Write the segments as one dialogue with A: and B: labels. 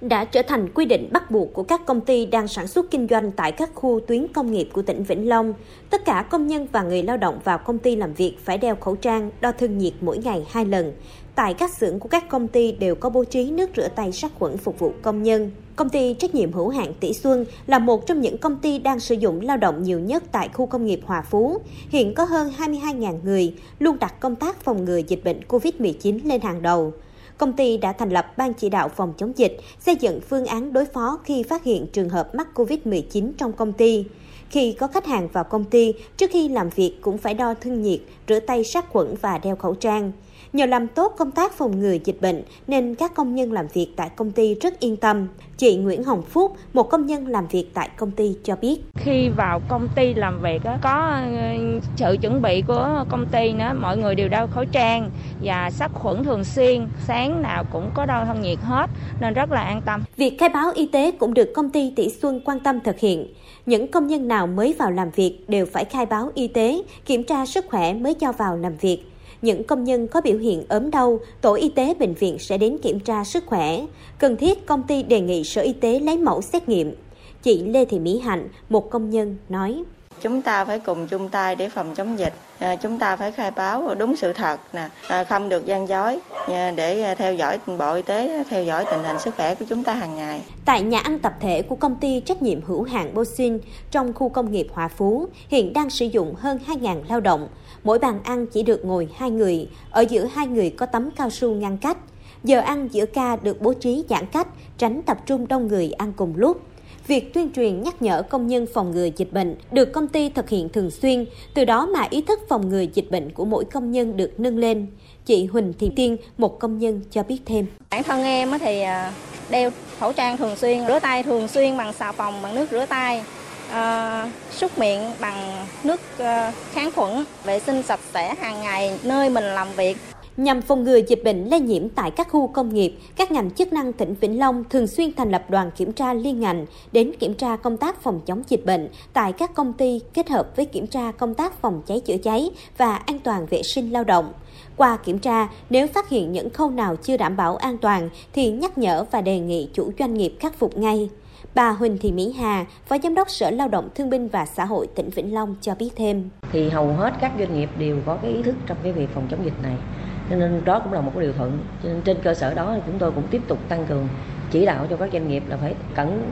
A: đã trở thành quy định bắt buộc của các công ty đang sản xuất kinh doanh tại các khu tuyến công nghiệp của tỉnh Vĩnh Long. Tất cả công nhân và người lao động vào công ty làm việc phải đeo khẩu trang, đo thân nhiệt mỗi ngày hai lần. Tại các xưởng của các công ty đều có bố trí nước rửa tay sát khuẩn phục vụ công nhân. Công ty trách nhiệm hữu hạn Tỷ Xuân là một trong những công ty đang sử dụng lao động nhiều nhất tại khu công nghiệp Hòa Phú. Hiện có hơn 22.000 người, luôn đặt công tác phòng ngừa dịch bệnh COVID-19 lên hàng đầu công ty đã thành lập ban chỉ đạo phòng chống dịch, xây dựng phương án đối phó khi phát hiện trường hợp mắc COVID-19 trong công ty. Khi có khách hàng vào công ty, trước khi làm việc cũng phải đo thân nhiệt, rửa tay sát khuẩn và đeo khẩu trang. Nhờ làm tốt công tác phòng ngừa dịch bệnh nên các công nhân làm việc tại công ty rất yên tâm. Chị Nguyễn Hồng Phúc, một công nhân làm việc tại công ty cho biết.
B: Khi vào công ty làm việc có ờ, sự chuẩn bị của công ty nữa, mọi người đều đeo khẩu trang và sát khuẩn thường xuyên, sáng nào cũng có đo thân nhiệt hết nên rất là an tâm.
A: Việc khai báo y tế cũng được công ty Tỷ Xuân quan tâm thực hiện. Những công nhân nào mới vào làm việc đều phải khai báo y tế, kiểm tra sức khỏe mới cho vào làm việc những công nhân có biểu hiện ốm đau, tổ y tế bệnh viện sẽ đến kiểm tra sức khỏe. Cần thiết, công ty đề nghị Sở Y tế lấy mẫu xét nghiệm. Chị Lê Thị Mỹ Hạnh, một công nhân, nói.
C: Chúng ta phải cùng chung tay để phòng chống dịch. À, chúng ta phải khai báo đúng sự thật, nè, à, không được gian dối à, để à, theo dõi Bộ Y tế, theo dõi tình hình sức khỏe của chúng ta hàng ngày.
A: Tại nhà ăn tập thể của công ty trách nhiệm hữu hạn Bosin trong khu công nghiệp Hòa Phú hiện đang sử dụng hơn 2.000 lao động. Mỗi bàn ăn chỉ được ngồi hai người, ở giữa hai người có tấm cao su ngăn cách. Giờ ăn giữa ca được bố trí giãn cách, tránh tập trung đông người ăn cùng lúc. Việc tuyên truyền nhắc nhở công nhân phòng ngừa dịch bệnh được công ty thực hiện thường xuyên, từ đó mà ý thức phòng ngừa dịch bệnh của mỗi công nhân được nâng lên. Chị Huỳnh Thị Tiên, một công nhân cho biết thêm.
D: Bản thân em thì à, đeo khẩu trang thường xuyên, rửa tay thường xuyên bằng xà phòng, bằng nước rửa tay, uh, súc miệng bằng nước uh, kháng khuẩn, vệ sinh sạch sẽ hàng ngày nơi mình làm việc.
A: Nhằm phòng ngừa dịch bệnh lây nhiễm tại các khu công nghiệp, các ngành chức năng tỉnh Vĩnh Long thường xuyên thành lập đoàn kiểm tra liên ngành đến kiểm tra công tác phòng chống dịch bệnh tại các công ty kết hợp với kiểm tra công tác phòng cháy chữa cháy và an toàn vệ sinh lao động. Qua kiểm tra, nếu phát hiện những khâu nào chưa đảm bảo an toàn thì nhắc nhở và đề nghị chủ doanh nghiệp khắc phục ngay. Bà Huỳnh Thị Mỹ Hà, Phó Giám đốc Sở Lao động Thương binh và Xã hội tỉnh Vĩnh Long cho biết thêm.
E: Thì hầu hết các doanh nghiệp đều có cái ý thức trong cái việc phòng chống dịch này cho nên đó cũng là một cái điều thuận. Cho nên trên cơ sở đó chúng tôi cũng tiếp tục tăng cường chỉ đạo cho các doanh nghiệp là phải cẩn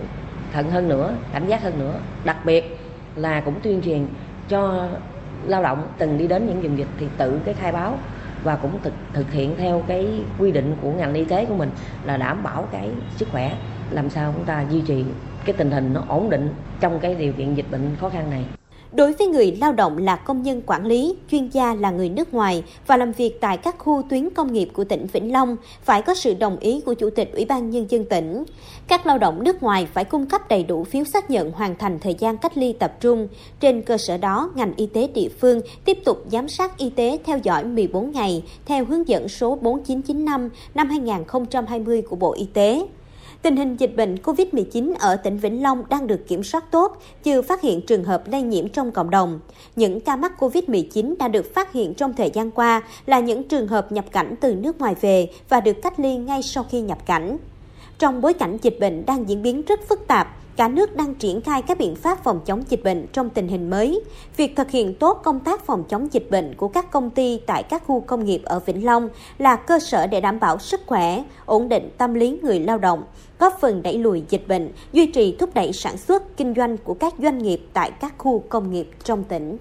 E: thận hơn nữa, cảnh giác hơn nữa. Đặc biệt là cũng tuyên truyền cho lao động từng đi đến những vùng dịch thì tự cái khai báo và cũng thực thực hiện theo cái quy định của ngành y tế của mình là đảm bảo cái sức khỏe, làm sao chúng ta duy trì cái tình hình nó ổn định trong cái điều kiện dịch bệnh khó khăn này.
A: Đối với người lao động là công nhân quản lý, chuyên gia là người nước ngoài và làm việc tại các khu tuyến công nghiệp của tỉnh Vĩnh Long phải có sự đồng ý của Chủ tịch Ủy ban Nhân dân tỉnh. Các lao động nước ngoài phải cung cấp đầy đủ phiếu xác nhận hoàn thành thời gian cách ly tập trung. Trên cơ sở đó, ngành y tế địa phương tiếp tục giám sát y tế theo dõi 14 ngày theo hướng dẫn số 4995 năm 2020 của Bộ Y tế. Tình hình dịch bệnh COVID-19 ở tỉnh Vĩnh Long đang được kiểm soát tốt, chưa phát hiện trường hợp lây nhiễm trong cộng đồng. Những ca mắc COVID-19 đã được phát hiện trong thời gian qua là những trường hợp nhập cảnh từ nước ngoài về và được cách ly ngay sau khi nhập cảnh. Trong bối cảnh dịch bệnh đang diễn biến rất phức tạp, cả nước đang triển khai các biện pháp phòng chống dịch bệnh trong tình hình mới. Việc thực hiện tốt công tác phòng chống dịch bệnh của các công ty tại các khu công nghiệp ở Vĩnh Long là cơ sở để đảm bảo sức khỏe, ổn định tâm lý người lao động, góp phần đẩy lùi dịch bệnh, duy trì thúc đẩy sản xuất, kinh doanh của các doanh nghiệp tại các khu công nghiệp trong tỉnh.